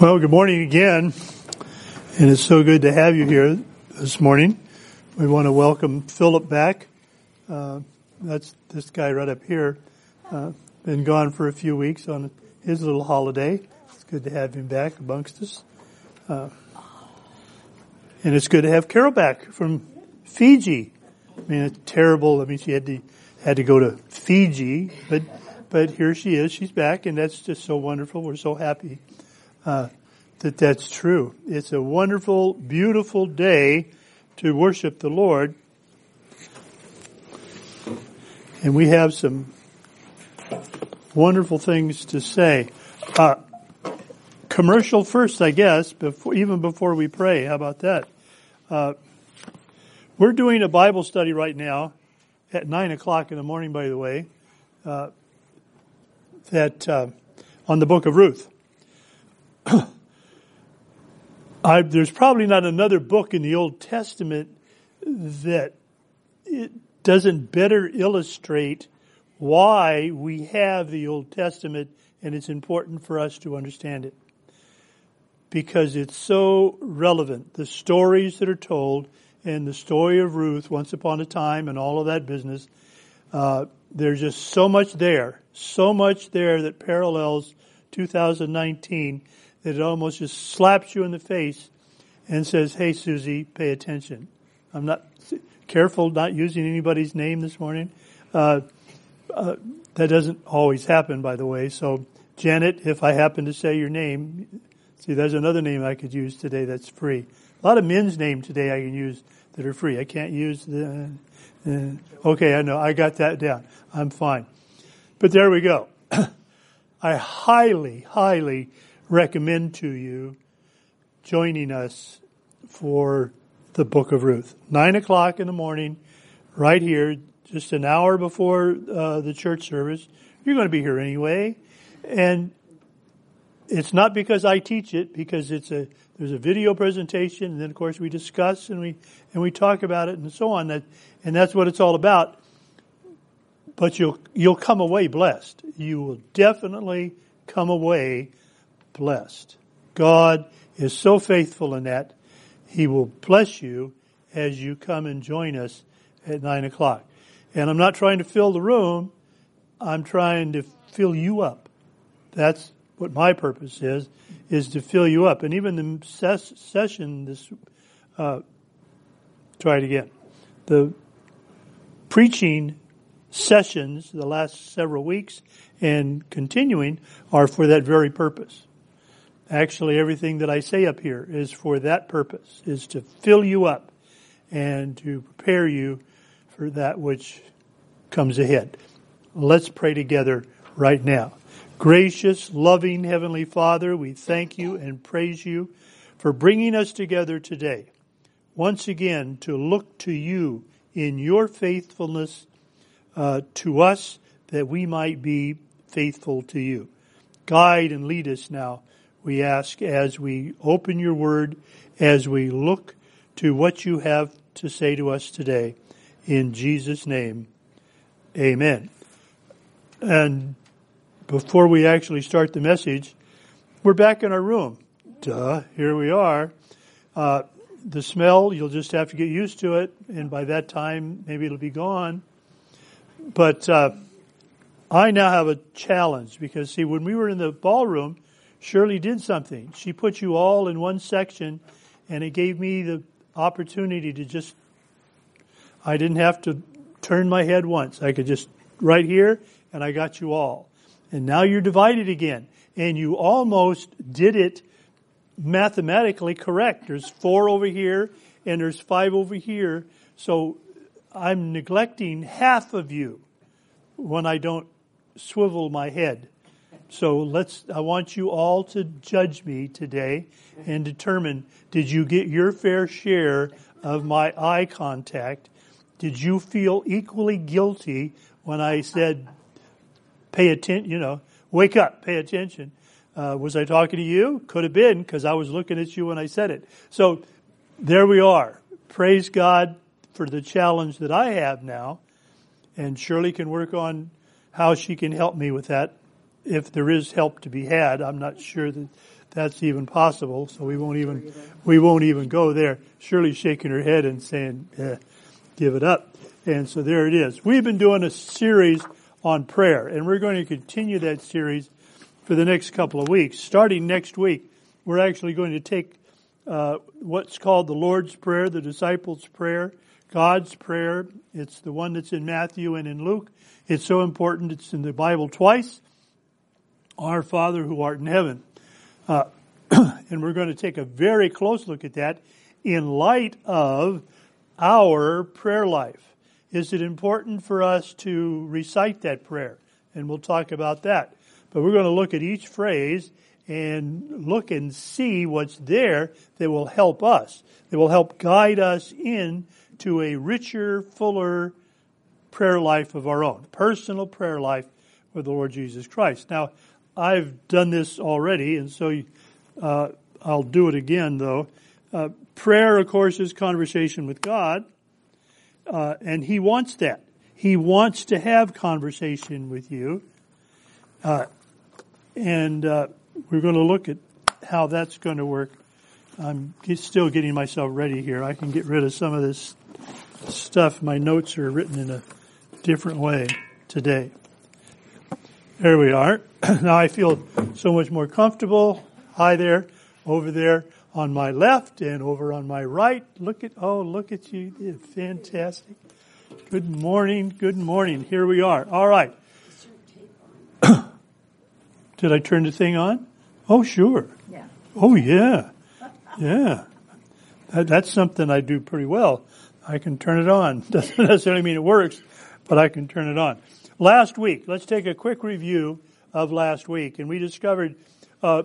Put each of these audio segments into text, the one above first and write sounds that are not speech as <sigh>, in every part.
Well, good morning again, and it's so good to have you here this morning. We want to welcome Philip back. Uh, that's this guy right up here. Uh, been gone for a few weeks on his little holiday. It's good to have him back amongst us. Uh, and it's good to have Carol back from Fiji. I mean, it's terrible. I mean, she had to had to go to Fiji, but but here she is. She's back, and that's just so wonderful. We're so happy uh, that that's true. It's a wonderful, beautiful day to worship the Lord. And we have some wonderful things to say. Uh, commercial first, I guess, before, even before we pray. How about that? Uh, we're doing a Bible study right now at 9 o'clock in the morning, by the way, uh, that uh, on the book of Ruth. <coughs> I, there's probably not another book in the Old Testament that it doesn't better illustrate why we have the Old Testament and it's important for us to understand it. Because it's so relevant. The stories that are told and the story of Ruth, once upon a time, and all of that business, uh, there's just so much there, so much there that parallels 2019 that it almost just slaps you in the face and says, Hey, Susie, pay attention. I'm not careful not using anybody's name this morning. Uh, uh, that doesn't always happen, by the way. So, Janet, if I happen to say your name, see, there's another name I could use today that's free. A lot of men's names today I can use that are free. I can't use the. Uh, okay, I know. I got that down. I'm fine. But there we go. <clears throat> I highly, highly recommend to you joining us for the book of Ruth. Nine o'clock in the morning, right here, just an hour before uh, the church service. You're going to be here anyway. And it's not because I teach it, because it's a there's a video presentation, and then of course we discuss and we and we talk about it and so on. That and that's what it's all about. But you'll you'll come away blessed. You will definitely come away blessed. God is so faithful in that. He will bless you as you come and join us at nine o'clock. And I'm not trying to fill the room. I'm trying to fill you up. That's what my purpose is, is to fill you up. And even the ses- session this, uh, try it again. The preaching sessions the last several weeks and continuing are for that very purpose. Actually, everything that I say up here is for that purpose, is to fill you up and to prepare you for that which comes ahead. Let's pray together right now. Gracious, loving Heavenly Father, we thank you and praise you for bringing us together today, once again to look to you in your faithfulness uh, to us that we might be faithful to you. Guide and lead us now we ask as we open your word, as we look to what you have to say to us today. In Jesus' name, amen. And before we actually start the message, we're back in our room. Duh, here we are. Uh, the smell, you'll just have to get used to it, and by that time, maybe it'll be gone. But uh, I now have a challenge because, see, when we were in the ballroom, Shirley did something. She put you all in one section, and it gave me the opportunity to just, I didn't have to turn my head once. I could just, right here, and I got you all. And now you're divided again. And you almost did it mathematically correct. There's four over here, and there's five over here. So I'm neglecting half of you when I don't swivel my head. So let's, I want you all to judge me today and determine, did you get your fair share of my eye contact? Did you feel equally guilty when I said, pay attention, you know, wake up, pay attention? Uh, was I talking to you? Could have been because I was looking at you when I said it. So there we are. Praise God for the challenge that I have now. And Shirley can work on how she can help me with that if there is help to be had, I'm not sure that that's even possible. So we won't even we won't even go there. Shirley's shaking her head and saying, eh, "Give it up." And so there it is. We've been doing a series on prayer, and we're going to continue that series for the next couple of weeks. Starting next week, we're actually going to take uh, what's called the Lord's Prayer, the disciples' prayer, God's prayer. It's the one that's in Matthew and in Luke. It's so important. It's in the Bible twice. Our Father who art in heaven. Uh, <clears throat> and we're going to take a very close look at that in light of our prayer life. Is it important for us to recite that prayer? And we'll talk about that. But we're going to look at each phrase and look and see what's there that will help us, that will help guide us in to a richer, fuller prayer life of our own, personal prayer life with the Lord Jesus Christ. Now, I've done this already, and so uh, I'll do it again, though. Uh, prayer, of course, is conversation with God, uh, and He wants that. He wants to have conversation with you. Uh, and uh, we're going to look at how that's going to work. I'm still getting myself ready here. I can get rid of some of this stuff. My notes are written in a different way today. There we are. <clears throat> now I feel so much more comfortable. Hi there, over there on my left and over on my right. Look at, oh, look at you. Fantastic. Good morning. Good morning. Here we are. All right. <coughs> Did I turn the thing on? Oh, sure. Yeah. Oh, yeah. Yeah. That, that's something I do pretty well. I can turn it on. <laughs> Doesn't necessarily mean it works, but I can turn it on. Last week, let's take a quick review of last week. And we discovered uh,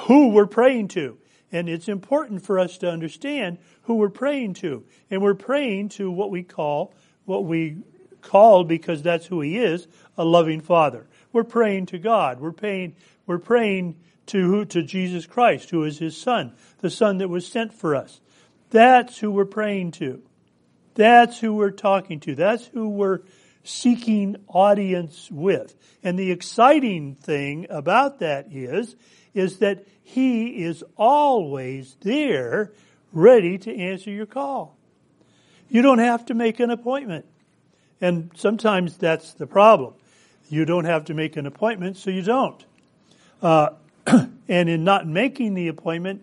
who we're praying to. And it's important for us to understand who we're praying to. And we're praying to what we call, what we call, because that's who He is, a loving Father. We're praying to God. We're praying, we're praying to who? To Jesus Christ, who is His Son, the Son that was sent for us. That's who we're praying to. That's who we're talking to. That's who we're seeking audience with. And the exciting thing about that is, is that He is always there ready to answer your call. You don't have to make an appointment. And sometimes that's the problem. You don't have to make an appointment, so you don't. Uh, <clears throat> and in not making the appointment,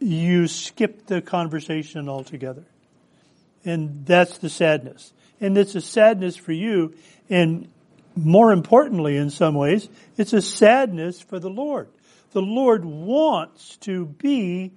you skip the conversation altogether. And that's the sadness. And it's a sadness for you. And more importantly, in some ways, it's a sadness for the Lord. The Lord wants to be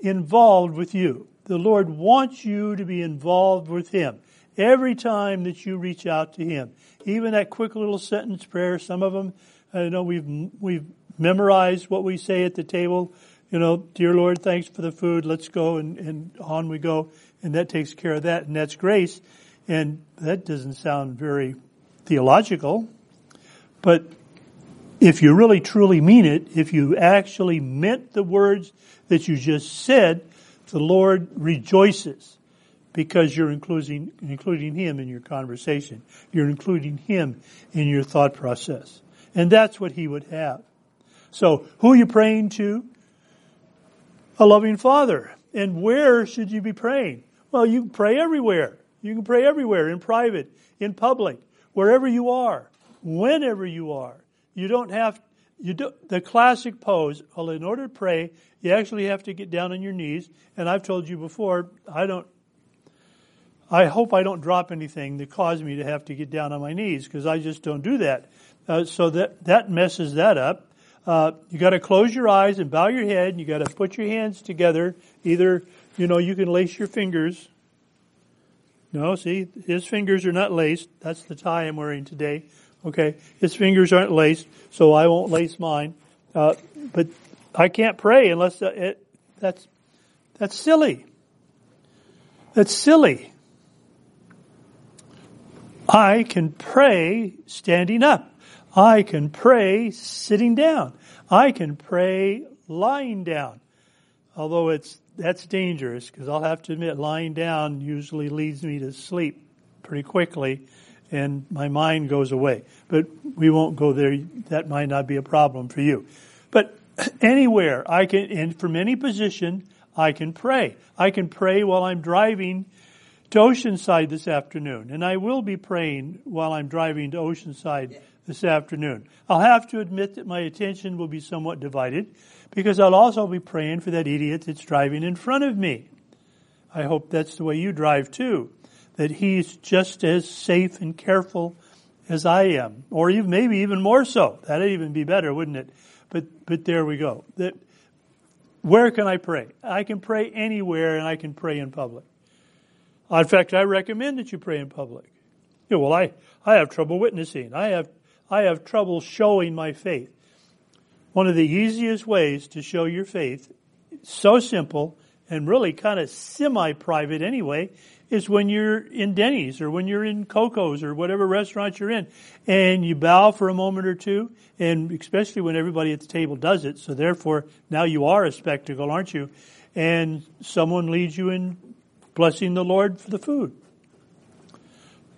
involved with you. The Lord wants you to be involved with Him every time that you reach out to Him. Even that quick little sentence prayer, some of them, I know we've, we've memorized what we say at the table. You know, dear Lord, thanks for the food. Let's go and, and on we go. And that takes care of that. And that's grace. And that doesn't sound very theological. But if you really truly mean it, if you actually meant the words that you just said, the Lord rejoices because you're including, including Him in your conversation. You're including Him in your thought process. And that's what He would have. So, who are you praying to? A loving Father. And where should you be praying? Well, you pray everywhere. You can pray everywhere, in private, in public, wherever you are, whenever you are. You don't have, you do, the classic pose, well, in order to pray, you actually have to get down on your knees. And I've told you before, I don't, I hope I don't drop anything that causes me to have to get down on my knees because I just don't do that. Uh, so that that messes that up. Uh, you got to close your eyes and bow your head. And you got to put your hands together. Either you know you can lace your fingers. No, see his fingers are not laced. That's the tie I'm wearing today. Okay, his fingers aren't laced, so I won't lace mine. Uh, but I can't pray unless uh, it, that's that's silly. That's silly. I can pray standing up. I can pray sitting down. I can pray lying down. Although it's, that's dangerous because I'll have to admit lying down usually leads me to sleep pretty quickly and my mind goes away. But we won't go there. That might not be a problem for you. But <clears throat> anywhere I can, and from any position, I can pray. I can pray while I'm driving to Oceanside this afternoon, and I will be praying while I'm driving to Oceanside this afternoon. I'll have to admit that my attention will be somewhat divided because I'll also be praying for that idiot that's driving in front of me. I hope that's the way you drive too, that he's just as safe and careful as I am, or even, maybe even more so. That'd even be better, wouldn't it? But, but there we go. That, where can I pray? I can pray anywhere and I can pray in public. In fact, I recommend that you pray in public. Know, well, I, I have trouble witnessing. I have, I have trouble showing my faith. One of the easiest ways to show your faith, so simple and really kind of semi-private anyway, is when you're in Denny's or when you're in Coco's or whatever restaurant you're in and you bow for a moment or two and especially when everybody at the table does it. So therefore now you are a spectacle, aren't you? And someone leads you in blessing the Lord for the food.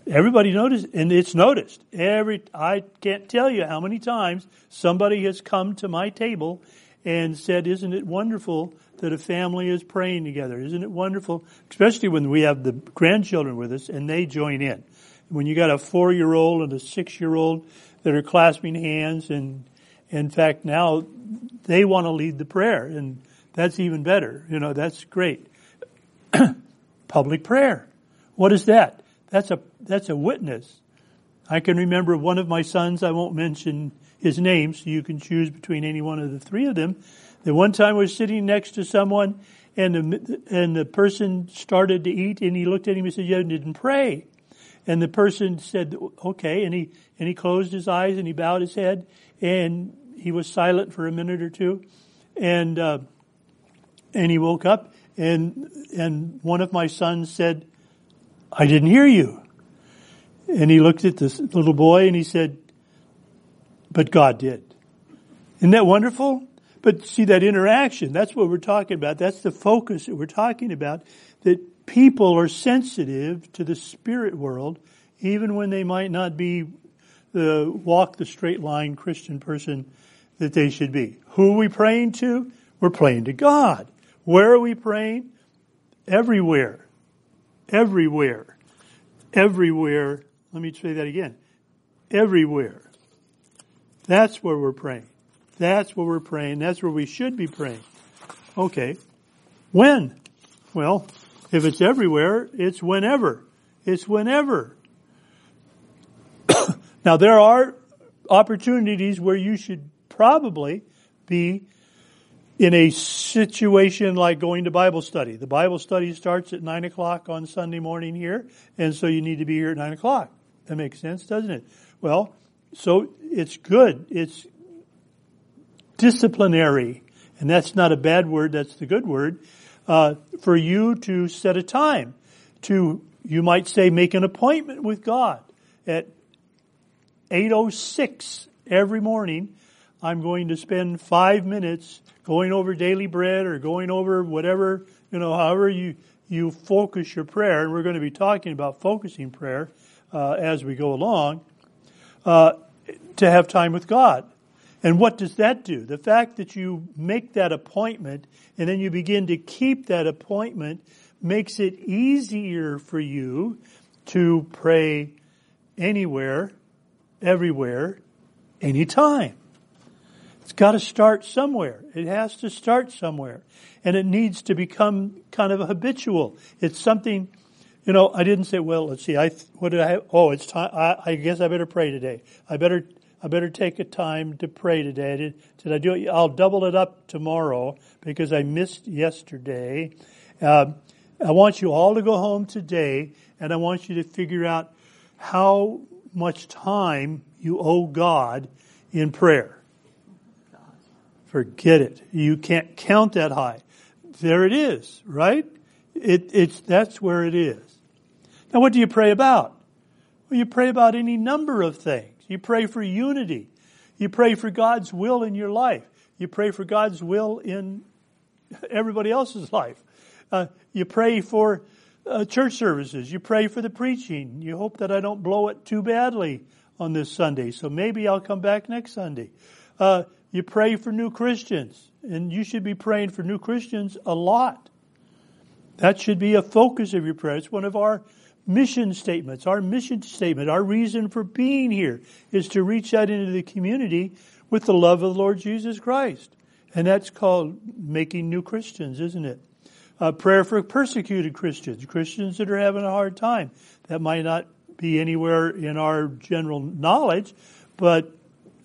Everybody noticed, and it's noticed. Every I can't tell you how many times somebody has come to my table and said, "Isn't it wonderful that a family is praying together. Isn't it wonderful? Especially when we have the grandchildren with us and they join in. When you got a four year old and a six year old that are clasping hands and in fact now they want to lead the prayer and that's even better. You know, that's great. <clears throat> Public prayer. What is that? That's a, that's a witness. I can remember one of my sons, I won't mention his name, so you can choose between any one of the three of them, the one time was sitting next to someone and the, and the person started to eat and he looked at him and said, you didn't pray. And the person said, okay. And he, and he closed his eyes and he bowed his head and he was silent for a minute or two. And, uh, and he woke up and, and one of my sons said, I didn't hear you. And he looked at this little boy and he said, but God did. Isn't that wonderful? But see that interaction, that's what we're talking about. That's the focus that we're talking about. That people are sensitive to the spirit world, even when they might not be the walk the straight line Christian person that they should be. Who are we praying to? We're praying to God. Where are we praying? Everywhere. Everywhere. Everywhere. Let me say that again. Everywhere. That's where we're praying. That's where we're praying. That's where we should be praying. Okay. When? Well, if it's everywhere, it's whenever. It's whenever. <coughs> now there are opportunities where you should probably be in a situation like going to Bible study. The Bible study starts at nine o'clock on Sunday morning here, and so you need to be here at nine o'clock. That makes sense, doesn't it? Well, so it's good. It's disciplinary, and that's not a bad word, that's the good word, uh, for you to set a time to, you might say, make an appointment with God at 8.06 every morning. I'm going to spend five minutes going over daily bread or going over whatever, you know, however you, you focus your prayer, and we're going to be talking about focusing prayer uh, as we go along, uh, to have time with God. And what does that do? The fact that you make that appointment and then you begin to keep that appointment makes it easier for you to pray anywhere, everywhere, anytime. It's got to start somewhere. It has to start somewhere. And it needs to become kind of habitual. It's something, you know, I didn't say, well, let's see, I, what did I have? Oh, it's time, I, I guess I better pray today. I better I better take a time to pray today. Did, did I do it? I'll double it up tomorrow because I missed yesterday. Uh, I want you all to go home today and I want you to figure out how much time you owe God in prayer. Forget it. You can't count that high. There it is, right? It, it's, that's where it is. Now what do you pray about? Well, you pray about any number of things. You pray for unity. You pray for God's will in your life. You pray for God's will in everybody else's life. Uh, you pray for uh, church services. You pray for the preaching. You hope that I don't blow it too badly on this Sunday. So maybe I'll come back next Sunday. Uh, You pray for new Christians, and you should be praying for new Christians a lot. That should be a focus of your prayer. It's one of our mission statements. Our mission statement, our reason for being here is to reach out into the community with the love of the Lord Jesus Christ. And that's called making new Christians, isn't it? A prayer for persecuted Christians, Christians that are having a hard time. That might not be anywhere in our general knowledge, but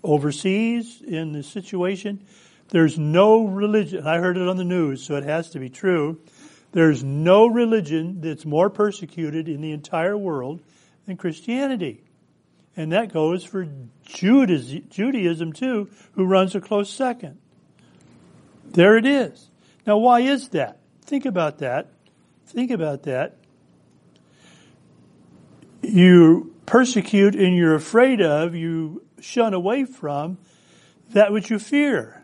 overseas in the situation, there's no religion. I heard it on the news, so it has to be true. There's no religion that's more persecuted in the entire world than Christianity. And that goes for Judaism too, who runs a close second. There it is. Now, why is that? Think about that. Think about that. You persecute and you're afraid of, you shun away from that which you fear.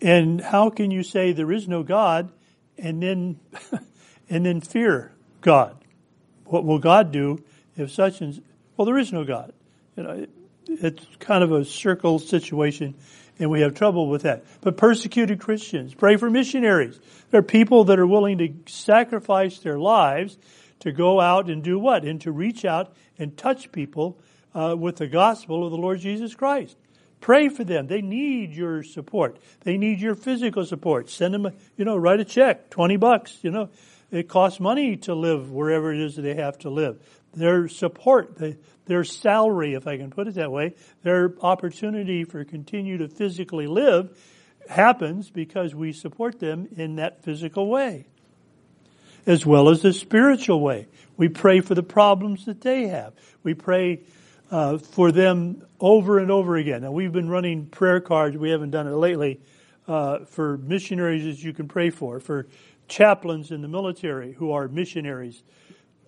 And how can you say there is no God and then <laughs> and then fear God? What will God do if such and well there is no God? You know, it, it's kind of a circle situation and we have trouble with that. But persecuted Christians, pray for missionaries. There are people that are willing to sacrifice their lives to go out and do what? And to reach out and touch people uh, with the gospel of the Lord Jesus Christ. Pray for them. They need your support. They need your physical support. Send them, a, you know, write a check, 20 bucks, you know. It costs money to live wherever it is that they have to live. Their support, their salary, if I can put it that way, their opportunity for continue to physically live happens because we support them in that physical way. As well as the spiritual way. We pray for the problems that they have. We pray uh, for them over and over again. Now we've been running prayer cards. We haven't done it lately uh, for missionaries that you can pray for, for chaplains in the military who are missionaries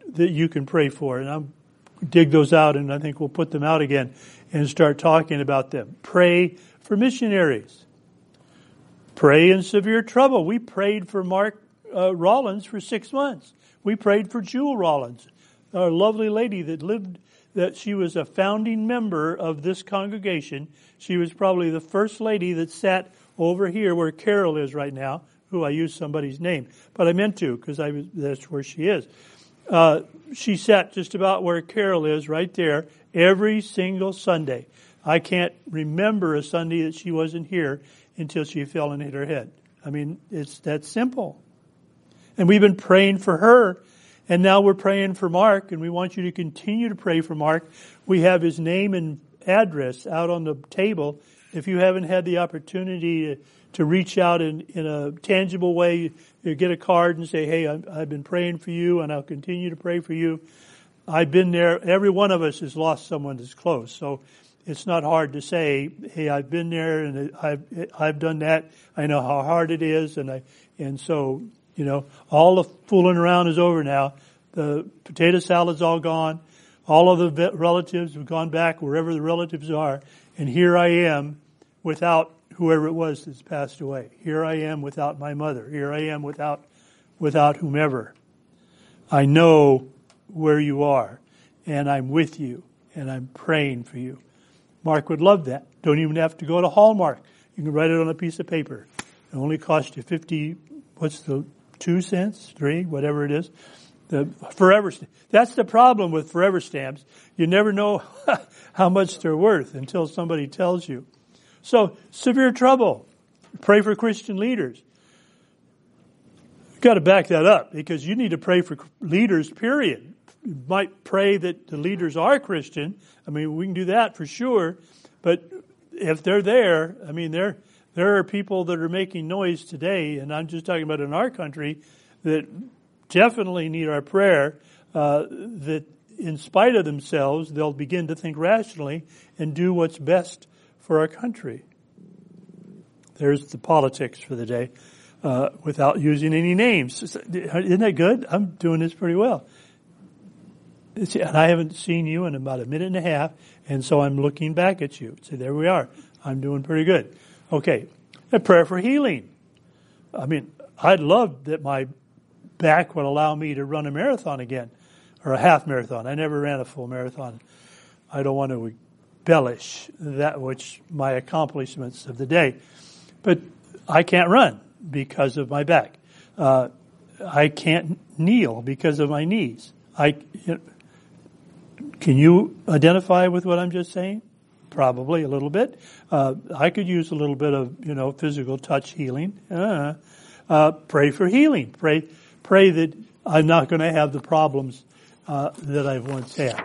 that you can pray for. And I'll dig those out, and I think we'll put them out again and start talking about them. Pray for missionaries. Pray in severe trouble. We prayed for Mark uh, Rollins for six months. We prayed for Jewel Rollins, a lovely lady that lived that she was a founding member of this congregation. She was probably the first lady that sat over here where Carol is right now, who I used somebody's name, but I meant to because that's where she is. Uh, she sat just about where Carol is, right there, every single Sunday. I can't remember a Sunday that she wasn't here until she fell and hit her head. I mean, it's that simple. And we've been praying for her and now we're praying for Mark, and we want you to continue to pray for Mark. We have his name and address out on the table. If you haven't had the opportunity to, to reach out in, in a tangible way, you get a card and say, Hey, I've been praying for you, and I'll continue to pray for you. I've been there. Every one of us has lost someone that's close. So it's not hard to say, Hey, I've been there and I've, I've done that. I know how hard it is. And I, and so you know, all the fooling around is over now. The potato salad's all gone. All of the relatives have gone back wherever the relatives are. And here I am without whoever it was that's passed away. Here I am without my mother. Here I am without, without whomever. I know where you are and I'm with you and I'm praying for you. Mark would love that. Don't even have to go to Hallmark. You can write it on a piece of paper. It only costs you 50, what's the two cents, three, whatever it is. The forever, that's the problem with forever stamps. You never know <laughs> how much they're worth until somebody tells you. So, severe trouble. Pray for Christian leaders. You've got to back that up because you need to pray for leaders, period. You might pray that the leaders are Christian. I mean, we can do that for sure. But if they're there, I mean, they're, there are people that are making noise today, and I'm just talking about in our country, that definitely need our prayer, uh, that in spite of themselves, they'll begin to think rationally and do what's best for our country. There's the politics for the day, uh, without using any names. Isn't that good? I'm doing this pretty well. And I haven't seen you in about a minute and a half, and so I'm looking back at you. So there we are. I'm doing pretty good. Okay, a prayer for healing. I mean, I'd love that my back would allow me to run a marathon again, or a half marathon. I never ran a full marathon. I don't want to embellish that which my accomplishments of the day. But I can't run because of my back. Uh, I can't kneel because of my knees. I you know, can you identify with what I'm just saying? Probably a little bit. Uh, I could use a little bit of you know physical touch healing. Uh, uh, pray for healing. Pray pray that I'm not going to have the problems uh, that I've once had.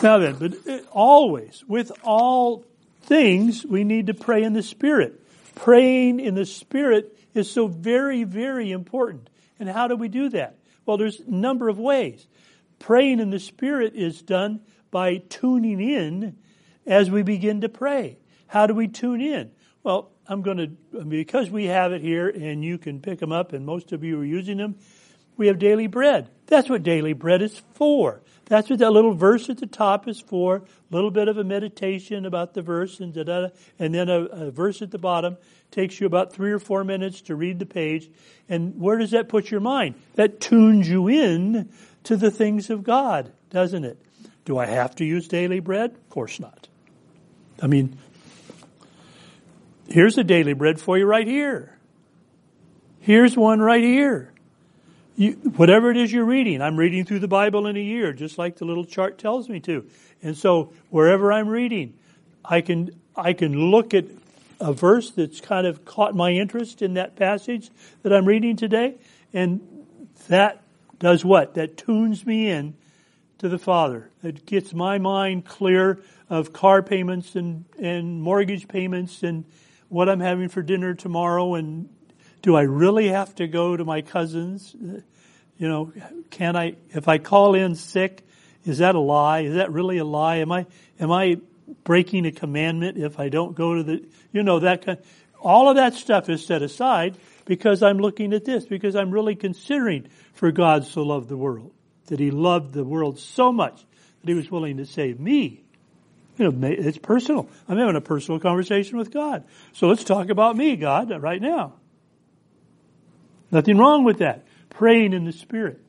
Now then, but uh, always with all things we need to pray in the Spirit. Praying in the Spirit is so very, very important. And how do we do that? Well, there's a number of ways. Praying in the Spirit is done by tuning in as we begin to pray. How do we tune in? Well, I'm going to, because we have it here and you can pick them up and most of you are using them, we have daily bread. That's what daily bread is for. That's what that little verse at the top is for. A little bit of a meditation about the verse and da da, and then a, a verse at the bottom takes you about three or four minutes to read the page. And where does that put your mind? That tunes you in to the things of God, doesn't it? Do I have to use daily bread? Of course not. I mean, here's a daily bread for you right here. Here's one right here. You, whatever it is you're reading, I'm reading through the Bible in a year, just like the little chart tells me to. And so wherever I'm reading, I can I can look at a verse that's kind of caught my interest in that passage that I'm reading today, and that does what? That tunes me in to the Father. It gets my mind clear of car payments and, and mortgage payments and what I'm having for dinner tomorrow and do I really have to go to my cousins? You know, can I, if I call in sick, is that a lie? Is that really a lie? Am I, am I breaking a commandment if I don't go to the, you know, that kind, all of that stuff is set aside because I'm looking at this, because I'm really considering for God so loved the world, that he loved the world so much that he was willing to save me. You know, it's personal. I'm having a personal conversation with God. So let's talk about me, God, right now. Nothing wrong with that. Praying in the Spirit.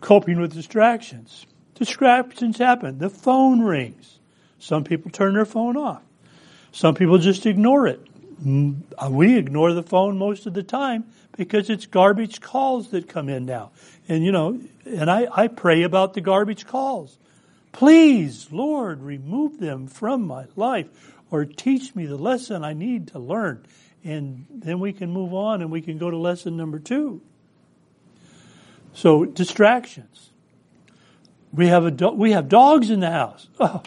Coping with distractions. Distractions happen. The phone rings. Some people turn their phone off. Some people just ignore it. Mm, we ignore the phone most of the time because it's garbage calls that come in now. And you know, and I, I pray about the garbage calls. Please, Lord, remove them from my life or teach me the lesson I need to learn and then we can move on and we can go to lesson number two. So distractions. We have a do- we have dogs in the house. <laughs> Oh,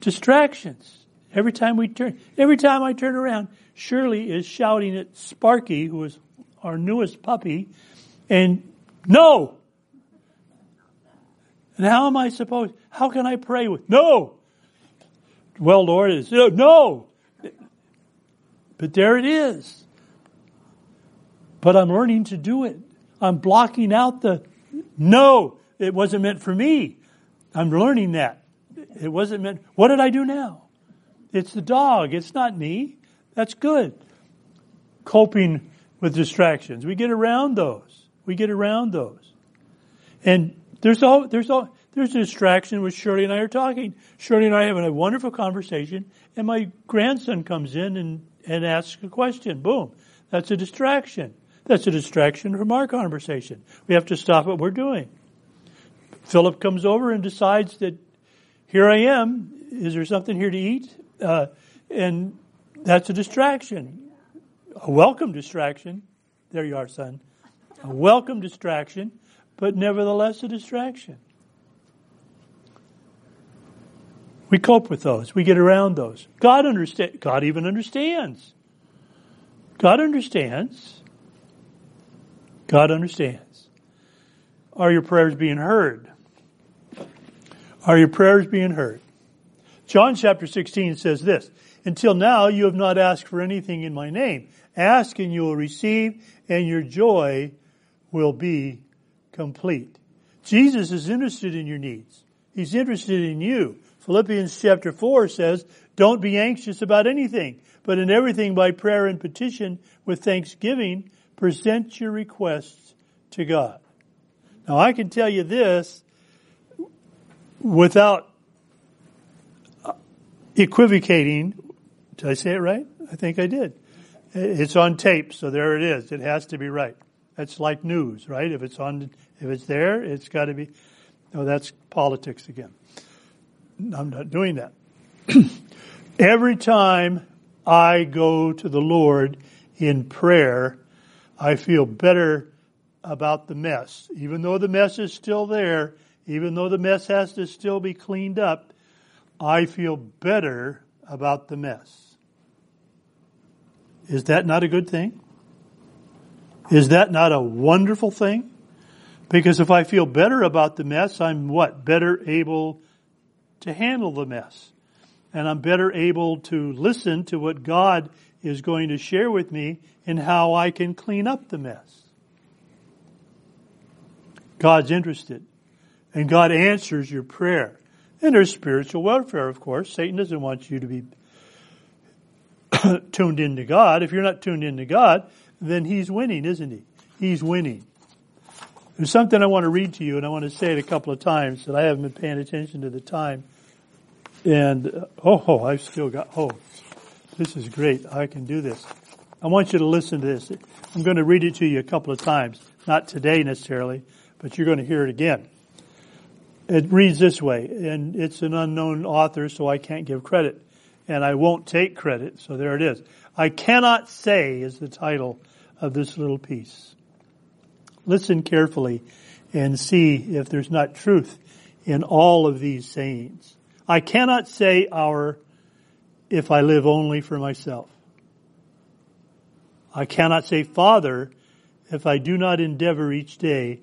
distractions. Every time we turn, every time I turn around, Shirley is shouting at Sparky, who is our newest puppy, and no. And how am I supposed? How can I pray with no? Well, Lord, is uh, no. But there it is. But I'm learning to do it. I'm blocking out the, no, it wasn't meant for me. I'm learning that. It wasn't meant, what did I do now? It's the dog. It's not me. That's good. Coping with distractions. We get around those. We get around those. And there's all, there's all, there's a distraction with Shirley and I are talking. Shirley and I are having a wonderful conversation and my grandson comes in and and ask a question. Boom. That's a distraction. That's a distraction from our conversation. We have to stop what we're doing. Philip comes over and decides that here I am. Is there something here to eat? Uh, and that's a distraction. A welcome distraction. There you are, son. A welcome distraction, but nevertheless a distraction. We cope with those. We get around those. God understand. God even understands. God understands. God understands. Are your prayers being heard? Are your prayers being heard? John chapter 16 says this, Until now you have not asked for anything in my name. Ask and you will receive and your joy will be complete. Jesus is interested in your needs. He's interested in you. Philippians chapter 4 says, Don't be anxious about anything, but in everything by prayer and petition with thanksgiving, present your requests to God. Now I can tell you this, without equivocating, did I say it right? I think I did. It's on tape, so there it is. It has to be right. That's like news, right? If it's on, if it's there, it's got to be. No, that's politics again. I'm not doing that. <clears throat> Every time I go to the Lord in prayer, I feel better about the mess. Even though the mess is still there, even though the mess has to still be cleaned up, I feel better about the mess. Is that not a good thing? Is that not a wonderful thing? Because if I feel better about the mess, I'm what? Better able to handle the mess. And I'm better able to listen to what God is going to share with me and how I can clean up the mess. God's interested. And God answers your prayer. And there's spiritual warfare, of course. Satan doesn't want you to be <coughs> tuned into God. If you're not tuned into God, then he's winning, isn't he? He's winning. There's something I want to read to you, and I want to say it a couple of times that I haven't been paying attention to the time. And, uh, oh, oh, I've still got, oh, this is great. I can do this. I want you to listen to this. I'm going to read it to you a couple of times. Not today necessarily, but you're going to hear it again. It reads this way, and it's an unknown author, so I can't give credit. And I won't take credit, so there it is. I cannot say is the title of this little piece. Listen carefully and see if there's not truth in all of these sayings. I cannot say our if I live only for myself. I cannot say Father if I do not endeavor each day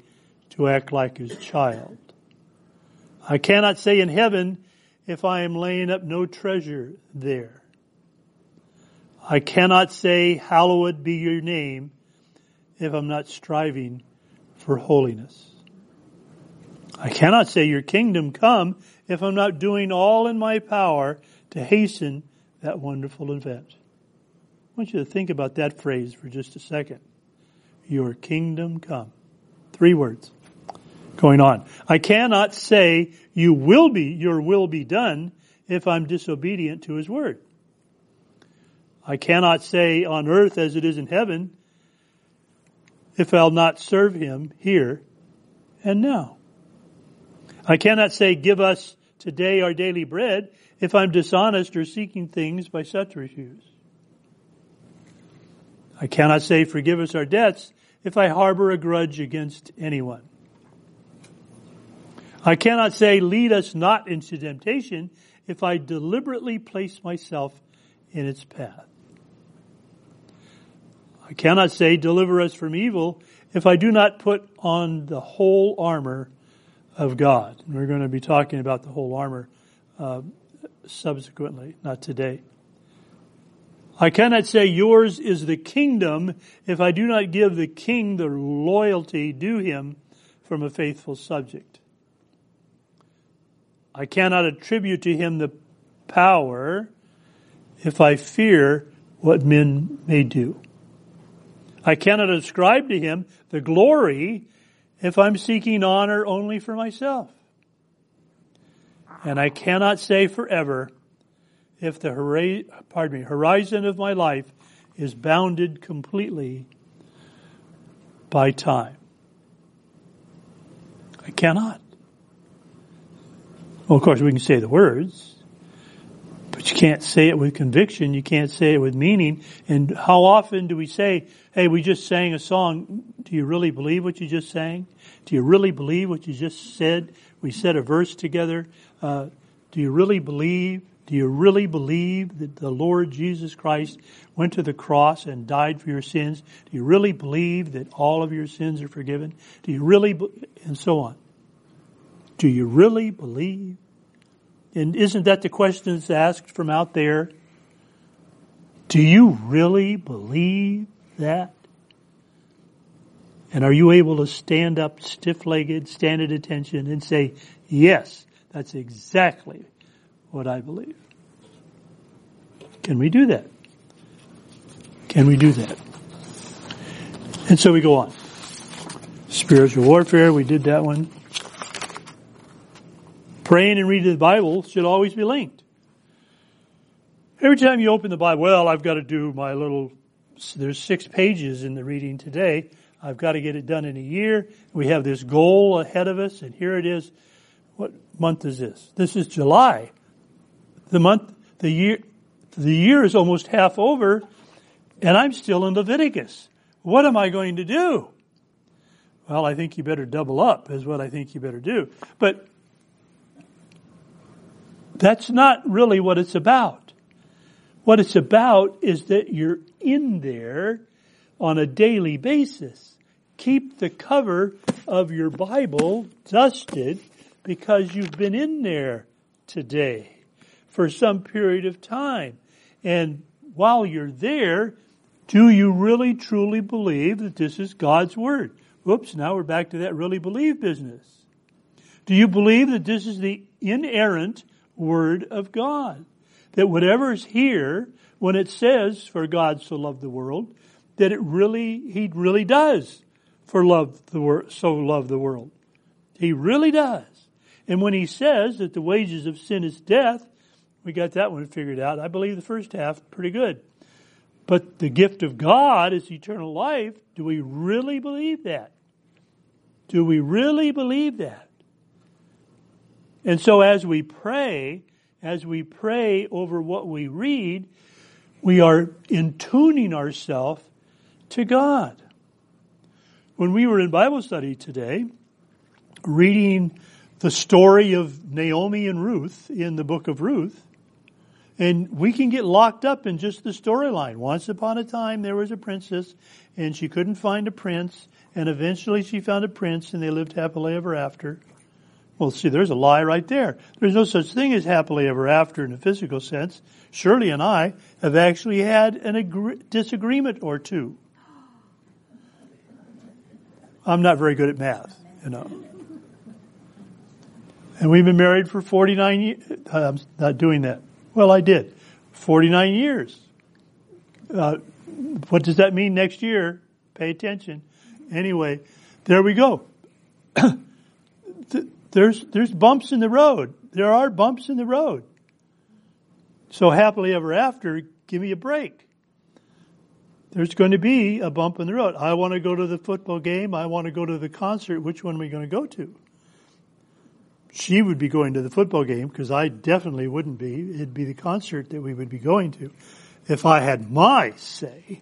to act like his child. I cannot say in heaven if I am laying up no treasure there. I cannot say, hallowed be your name, if I'm not striving for holiness. I cannot say your kingdom come if I'm not doing all in my power to hasten that wonderful event. I want you to think about that phrase for just a second. Your kingdom come. Three words going on. I cannot say you will be, your will be done if I'm disobedient to his word. I cannot say on earth as it is in heaven if I'll not serve him here and now. I cannot say give us today our daily bread if I'm dishonest or seeking things by such subterfuge. I cannot say forgive us our debts if I harbor a grudge against anyone. I cannot say, lead us not into temptation if I deliberately place myself in its path. I cannot say, deliver us from evil if I do not put on the whole armor of God. And we're going to be talking about the whole armor uh, subsequently, not today. I cannot say yours is the kingdom if I do not give the king the loyalty due him from a faithful subject. I cannot attribute to him the power if I fear what men may do. I cannot ascribe to him the glory if I'm seeking honor only for myself. And I cannot say forever if the pardon me, horizon of my life is bounded completely by time. I cannot. Well, of course, we can say the words, but you can't say it with conviction. You can't say it with meaning. And how often do we say, hey, we just sang a song. Do you really believe what you just sang? Do you really believe what you just said? We said a verse together. Uh, do you really believe? Do you really believe that the Lord Jesus Christ went to the cross and died for your sins? Do you really believe that all of your sins are forgiven? Do you really, be- and so on. Do you really believe? And isn't that the question that's asked from out there? Do you really believe that? And are you able to stand up stiff-legged, stand at attention and say, yes, that's exactly what I believe? Can we do that? Can we do that? And so we go on. Spiritual warfare, we did that one. Praying and reading the Bible should always be linked. Every time you open the Bible, well, I've got to do my little, there's six pages in the reading today. I've got to get it done in a year. We have this goal ahead of us, and here it is. What month is this? This is July. The month, the year, the year is almost half over, and I'm still in Leviticus. What am I going to do? Well, I think you better double up, is what I think you better do. But that's not really what it's about. What it's about is that you're in there on a daily basis. Keep the cover of your Bible dusted because you've been in there today for some period of time. And while you're there, do you really truly believe that this is God's Word? Whoops, now we're back to that really believe business. Do you believe that this is the inerrant Word of God? That whatever is here, when it says, for God so loved the world, that it really, He really does for love the world, so love the world. He really does. And when He says that the wages of sin is death, we got that one figured out. I believe the first half pretty good. But the gift of God is eternal life. Do we really believe that? Do we really believe that? And so as we pray, as we pray over what we read, we are in tuning ourselves to God. When we were in Bible study today, reading the story of Naomi and Ruth in the book of Ruth, and we can get locked up in just the storyline. Once upon a time, there was a princess, and she couldn't find a prince, and eventually she found a prince, and they lived happily ever after. Well, see, there's a lie right there. There's no such thing as happily ever after in a physical sense. Shirley and I have actually had an agree- disagreement or two. I'm not very good at math, you know. And we've been married for 49 years. I'm not doing that. Well, I did. 49 years. Uh, what does that mean next year? Pay attention. Anyway, there we go. <clears throat> there's, there's bumps in the road. There are bumps in the road. So happily ever after, give me a break. There's going to be a bump in the road. I want to go to the football game. I want to go to the concert. Which one are we going to go to? she would be going to the football game because I definitely wouldn't be. It'd be the concert that we would be going to if I had my say.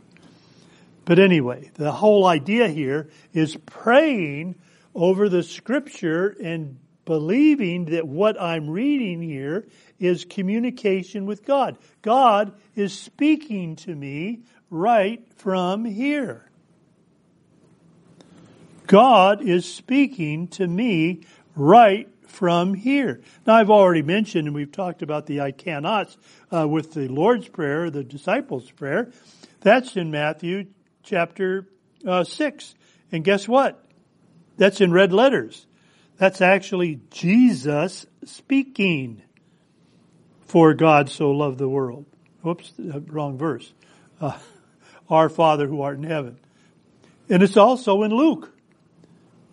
But anyway, the whole idea here is praying over the scripture and believing that what I'm reading here is communication with God. God is speaking to me right from here. God is speaking to me right from here. Now, I've already mentioned, and we've talked about the I cannots uh, with the Lord's Prayer, the disciples' prayer. That's in Matthew chapter uh, 6. And guess what? That's in red letters. That's actually Jesus speaking. For God so loved the world. Whoops, uh, wrong verse. Uh, <laughs> our Father who art in heaven. And it's also in Luke.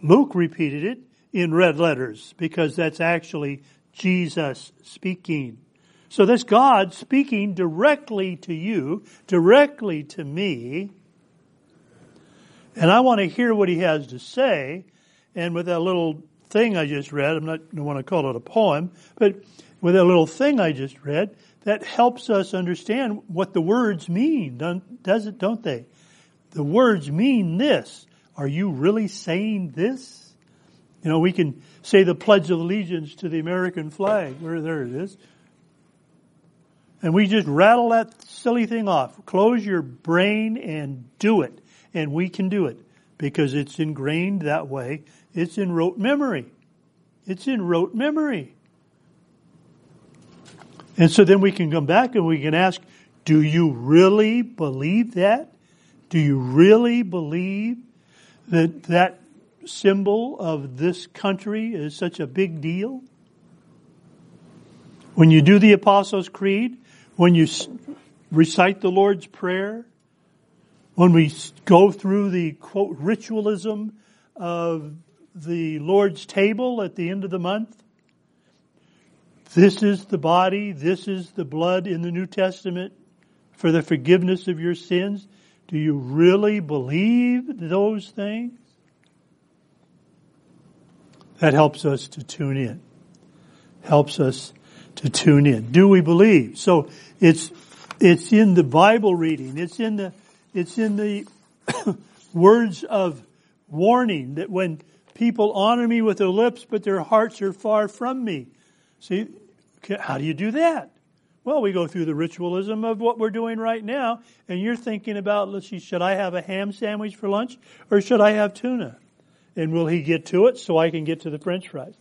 Luke repeated it in red letters because that's actually Jesus speaking. So that's God speaking directly to you, directly to me. And I want to hear what he has to say. And with that little thing I just read, I'm not going to want to call it a poem, but with that little thing I just read, that helps us understand what the words mean, does it, don't they? The words mean this. Are you really saying this? You know, we can say the Pledge of Allegiance to the American flag. Where there it is. And we just rattle that silly thing off. Close your brain and do it. And we can do it because it's ingrained that way. It's in rote memory. It's in rote memory. And so then we can come back and we can ask, do you really believe that? Do you really believe that that symbol of this country is such a big deal? When you do the Apostles' Creed, when you recite the Lord's Prayer, when we go through the quote ritualism of the Lord's table at the end of the month, this is the body, this is the blood in the New Testament for the forgiveness of your sins? Do you really believe those things? That helps us to tune in. Helps us to tune in. Do we believe? So it's, it's in the Bible reading. It's in the, it's in the <coughs> words of warning that when people honor me with their lips, but their hearts are far from me. See, how do you do that? Well, we go through the ritualism of what we're doing right now, and you're thinking about, let's see, should I have a ham sandwich for lunch or should I have tuna? And will he get to it so I can get to the french fries?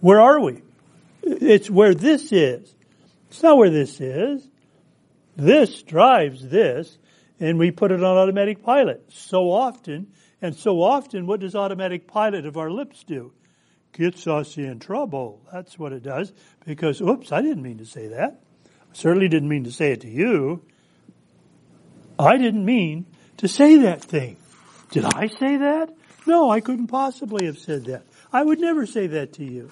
Where are we? It's where this is. It's not where this is. This drives this, and we put it on automatic pilot so often. And so often, what does automatic pilot of our lips do? Gets us in trouble. That's what it does. Because, oops, I didn't mean to say that. I certainly didn't mean to say it to you. I didn't mean to say that thing. Did I say that? No, I couldn't possibly have said that. I would never say that to you.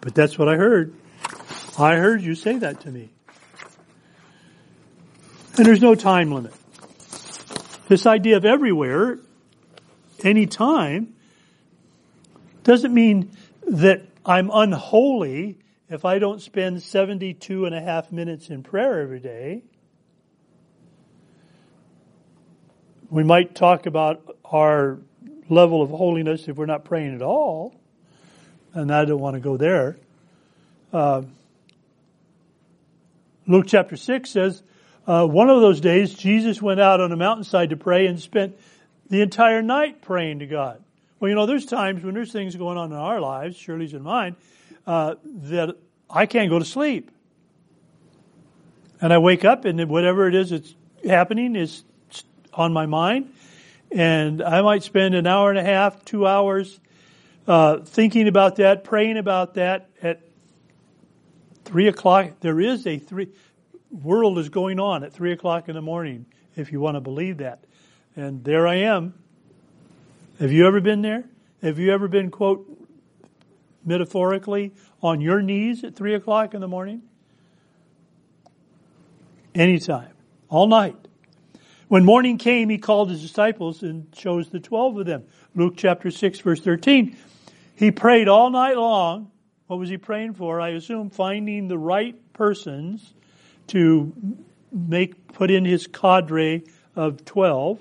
But that's what I heard. I heard you say that to me. And there's no time limit. This idea of everywhere, anytime, doesn't mean that I'm unholy if I don't spend 72 and a half minutes in prayer every day. We might talk about our level of holiness if we're not praying at all, and I don't want to go there. Uh, Luke chapter 6 says, uh, one of those days, Jesus went out on a mountainside to pray and spent the entire night praying to God. Well, you know, there's times when there's things going on in our lives, Shirley's and mine, uh, that I can't go to sleep. And I wake up and whatever it is that's happening is on my mind. And I might spend an hour and a half, two hours uh, thinking about that, praying about that at three o'clock. There is a three world is going on at three o'clock in the morning, if you want to believe that. And there I am. Have you ever been there? Have you ever been, quote, metaphorically, on your knees at three o'clock in the morning? Anytime. All night. When morning came, he called his disciples and chose the twelve of them. Luke chapter 6 verse 13. He prayed all night long. What was he praying for? I assume finding the right persons to make, put in his cadre of 12.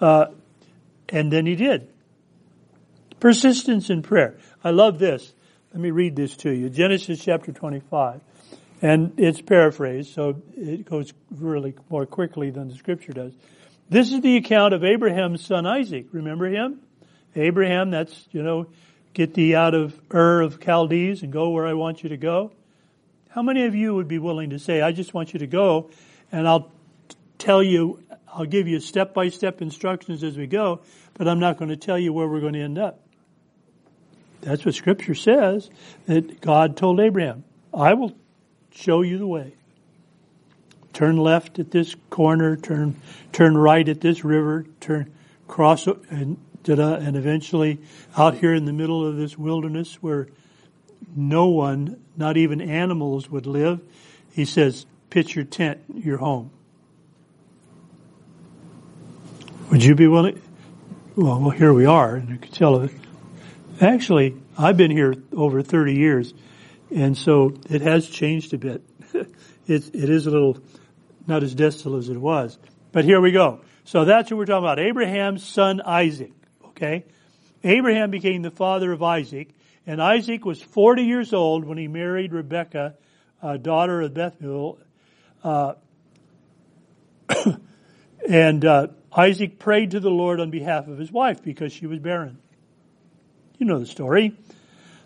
Uh, and then he did. Persistence in prayer. I love this. Let me read this to you. Genesis chapter 25. And it's paraphrased, so it goes really more quickly than the scripture does. This is the account of Abraham's son Isaac. Remember him? Abraham, that's, you know, get thee out of Ur of Chaldees and go where I want you to go. How many of you would be willing to say, I just want you to go and I'll tell you, I'll give you step by step instructions as we go, but I'm not going to tell you where we're going to end up. That's what scripture says that God told Abraham, I will show you the way. Turn left at this corner, turn turn right at this river, turn cross and and eventually out here in the middle of this wilderness where no one, not even animals, would live. He says, pitch your tent, your home. Would you be willing? Well, well, here we are, and you can tell it. Actually, I've been here over 30 years, and so it has changed a bit. <laughs> it, it is a little not as desolate as it was. But here we go. So that's what we're talking about. Abraham's son Isaac. Okay? Abraham became the father of Isaac, and Isaac was 40 years old when he married Rebekah, uh, daughter of Bethuel. Uh, <coughs> and uh, Isaac prayed to the Lord on behalf of his wife because she was barren. You know the story.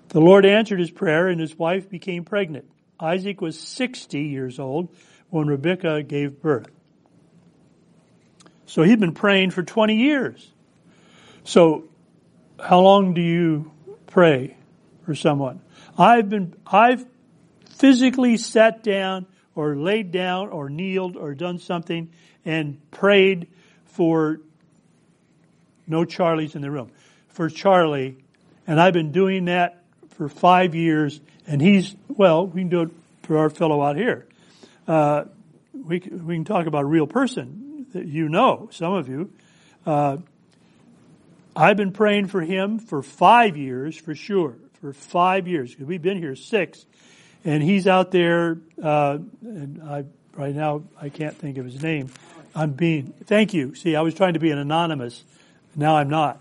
The Lord answered his prayer, and his wife became pregnant. Isaac was 60 years old when Rebekah gave birth. So he'd been praying for 20 years. So, how long do you pray for someone? I've been, I've physically sat down or laid down or kneeled or done something and prayed for no Charlies in the room. For Charlie And I've been doing that for five years, and he's, well, we can do it for our fellow out here. Uh, we, we can talk about a real person that you know, some of you. Uh, I've been praying for him for five years, for sure, for five years, we've been here six. And he's out there, uh, and I, right now, I can't think of his name. I'm being, thank you. See, I was trying to be an anonymous. Now I'm not.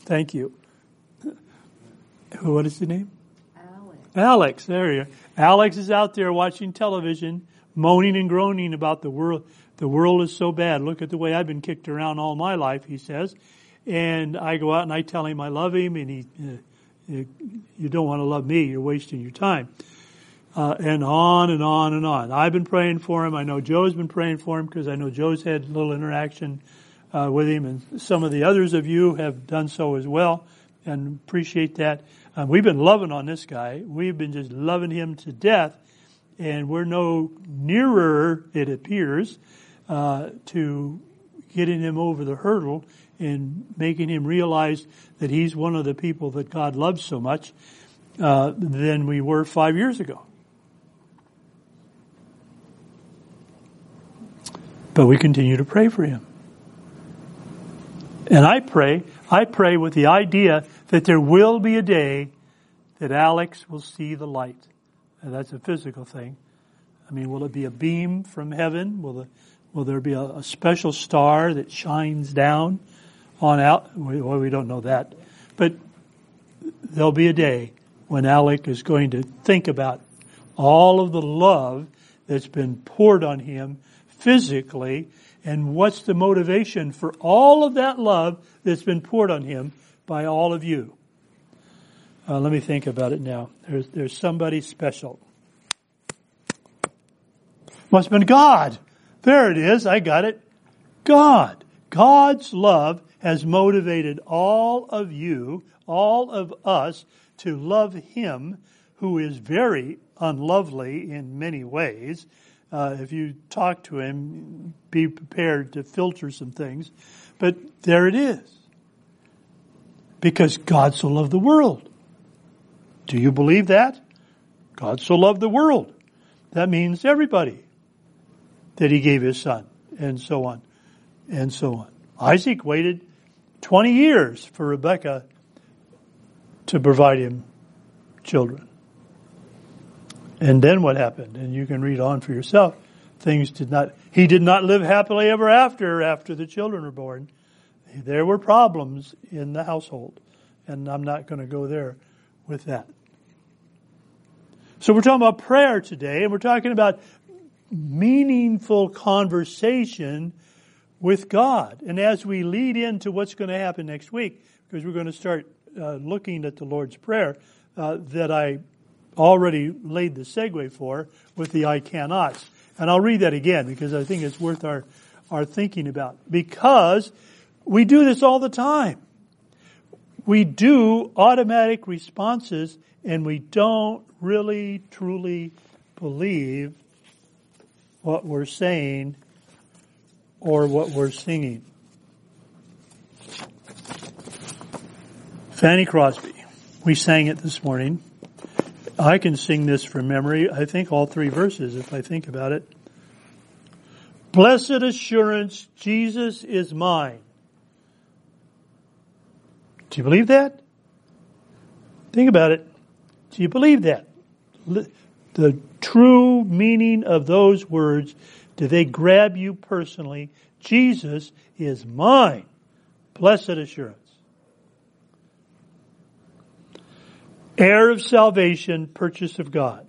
Thank you. What is the name? Alex. Alex, there you are. Alex is out there watching television, moaning and groaning about the world. The world is so bad. Look at the way I've been kicked around all my life, he says. And I go out and I tell him I love him, and he, uh, you don't want to love me. You're wasting your time. Uh, and on and on and on. I've been praying for him. I know Joe's been praying for him because I know Joe's had a little interaction uh, with him, and some of the others of you have done so as well, and appreciate that. Uh, we've been loving on this guy. We've been just loving him to death, and we're no nearer, it appears, uh, to getting him over the hurdle and making him realize that he's one of the people that God loves so much uh, than we were five years ago. But we continue to pray for him. And I pray, I pray with the idea that there will be a day that Alex will see the light. And that's a physical thing. I mean, will it be a beam from heaven? Will, the, will there be a, a special star that shines down on out? Well, we don't know that. But there'll be a day when Alex is going to think about all of the love that's been poured on him physically, and what's the motivation for all of that love that's been poured on him by all of you? Uh, let me think about it now. There's, there's somebody special. Must have been God. There it is. I got it. God. God's love has motivated all of you, all of us, to love Him, who is very unlovely in many ways, uh, if you talk to him, be prepared to filter some things. But there it is. Because God so loved the world. Do you believe that? God so loved the world. That means everybody that he gave his son and so on and so on. Isaac waited 20 years for Rebekah to provide him children. And then what happened? And you can read on for yourself. Things did not, he did not live happily ever after, after the children were born. There were problems in the household. And I'm not going to go there with that. So we're talking about prayer today, and we're talking about meaningful conversation with God. And as we lead into what's going to happen next week, because we're going to start uh, looking at the Lord's Prayer uh, that I already laid the segue for with the I cannots. And I'll read that again because I think it's worth our, our thinking about. Because we do this all the time. We do automatic responses and we don't really truly believe what we're saying or what we're singing. Fanny Crosby. We sang it this morning. I can sing this from memory. I think all three verses if I think about it. Blessed assurance, Jesus is mine. Do you believe that? Think about it. Do you believe that? The true meaning of those words, do they grab you personally? Jesus is mine. Blessed assurance. heir of salvation, purchase of God.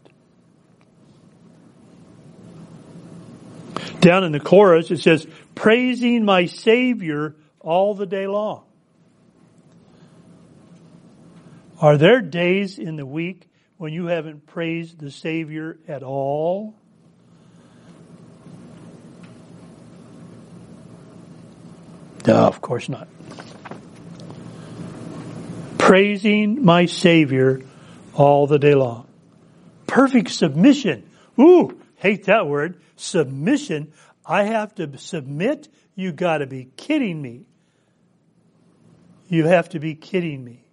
Down in the chorus, it says, praising my Savior all the day long. Are there days in the week when you haven't praised the Savior at all? No, of course not praising my Savior all the day long. Perfect submission. Ooh, hate that word. Submission. I have to submit. You gotta be kidding me. You have to be kidding me.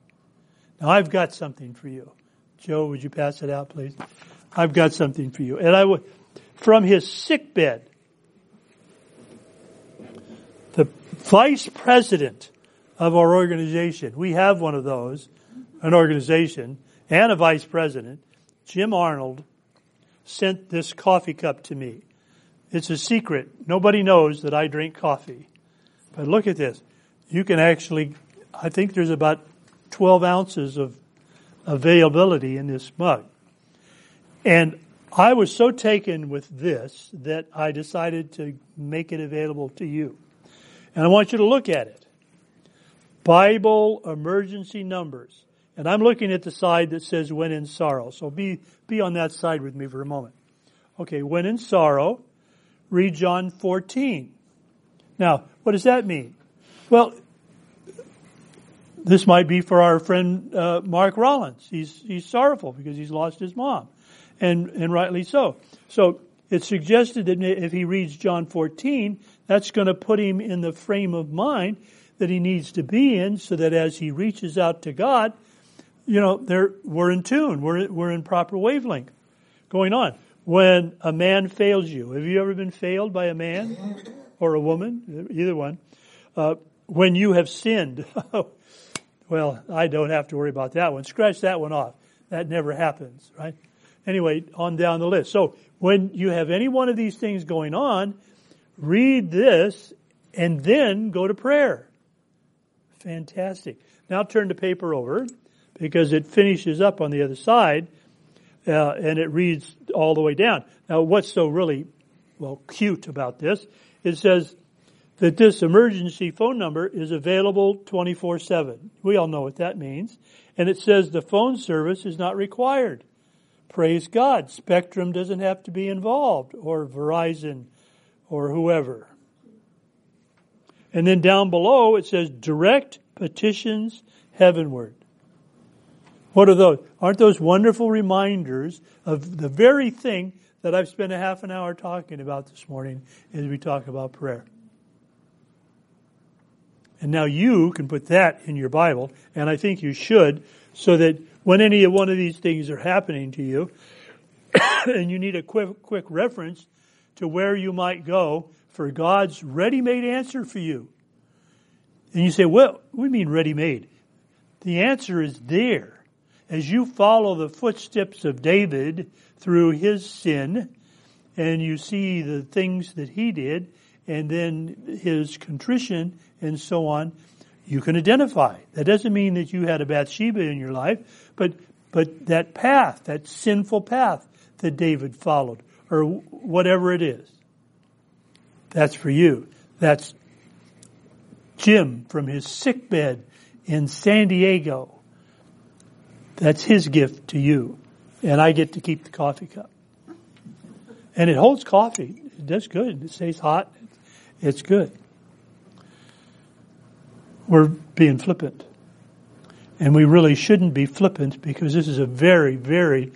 Now I've got something for you. Joe, would you pass it out, please? I've got something for you. And I would, from his sick bed, the vice president of our organization, we have one of those, an organization, and a vice president, Jim Arnold, sent this coffee cup to me. It's a secret. Nobody knows that I drink coffee. But look at this. You can actually, I think there's about 12 ounces of availability in this mug. And I was so taken with this that I decided to make it available to you. And I want you to look at it. Bible emergency numbers. And I'm looking at the side that says when in sorrow. So be, be on that side with me for a moment. Okay, when in sorrow, read John 14. Now, what does that mean? Well, this might be for our friend uh, Mark Rollins. He's he's sorrowful because he's lost his mom, and and rightly so. So it's suggested that if he reads John 14, that's going to put him in the frame of mind that he needs to be in, so that as he reaches out to God, you know, we're in tune. We're we're in proper wavelength going on. When a man fails you, have you ever been failed by a man or a woman, either one? Uh, when you have sinned, <laughs> well, I don't have to worry about that one. Scratch that one off. That never happens, right? Anyway, on down the list. So when you have any one of these things going on, read this and then go to prayer. Fantastic. Now turn the paper over because it finishes up on the other side uh, and it reads all the way down. Now, what's so really well cute about this? It says that this emergency phone number is available 24/7. We all know what that means, and it says the phone service is not required. Praise God, Spectrum doesn't have to be involved, or Verizon, or whoever. And then down below it says direct petitions heavenward. What are those? Aren't those wonderful reminders of the very thing that I've spent a half an hour talking about this morning as we talk about prayer? And now you can put that in your Bible, and I think you should, so that when any one of these things are happening to you, <coughs> and you need a quick, quick reference to where you might go for God's ready-made answer for you. And you say, well, we mean ready-made. The answer is there as you follow the footsteps of David through his sin, and you see the things that he did, and then his contrition and so on, you can identify. That doesn't mean that you had a Bathsheba in your life, but but that path, that sinful path that David followed, or whatever it is, that's for you. That's Jim from his sick bed in San Diego that's his gift to you. And I get to keep the coffee cup. And it holds coffee. It does good. It stays hot. It's good. We're being flippant. And we really shouldn't be flippant because this is a very, very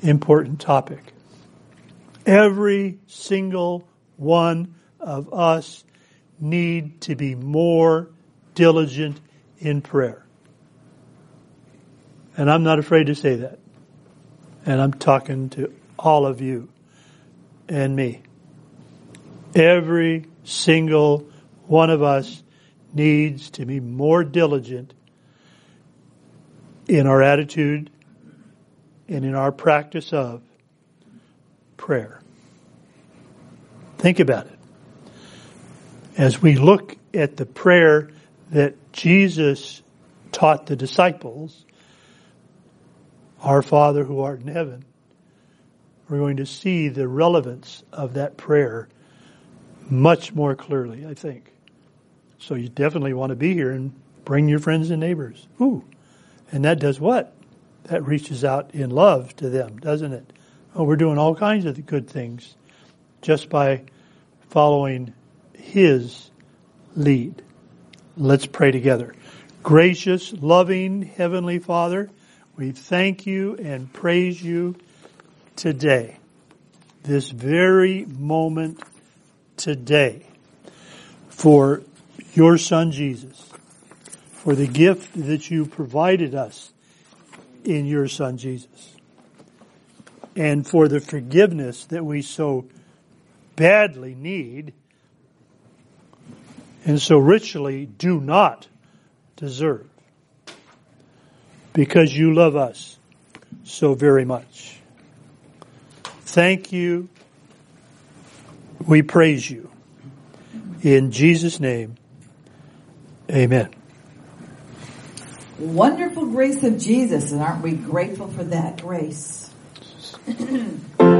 important topic. Every single one of us need to be more diligent in prayer. And I'm not afraid to say that. And I'm talking to all of you and me. Every single one of us needs to be more diligent in our attitude and in our practice of prayer. Think about it. As we look at the prayer that Jesus taught the disciples, our Father who art in heaven, we're going to see the relevance of that prayer much more clearly, I think. So you definitely want to be here and bring your friends and neighbors. Ooh. And that does what? That reaches out in love to them, doesn't it? Oh, we're doing all kinds of good things just by following His lead. Let's pray together. Gracious, loving Heavenly Father, we thank you and praise you today, this very moment today, for your Son Jesus, for the gift that you provided us in your Son Jesus. And for the forgiveness that we so badly need and so richly do not deserve. Because you love us so very much. Thank you. We praise you. In Jesus' name, amen. Wonderful grace of Jesus, and aren't we grateful for that grace? <clears throat>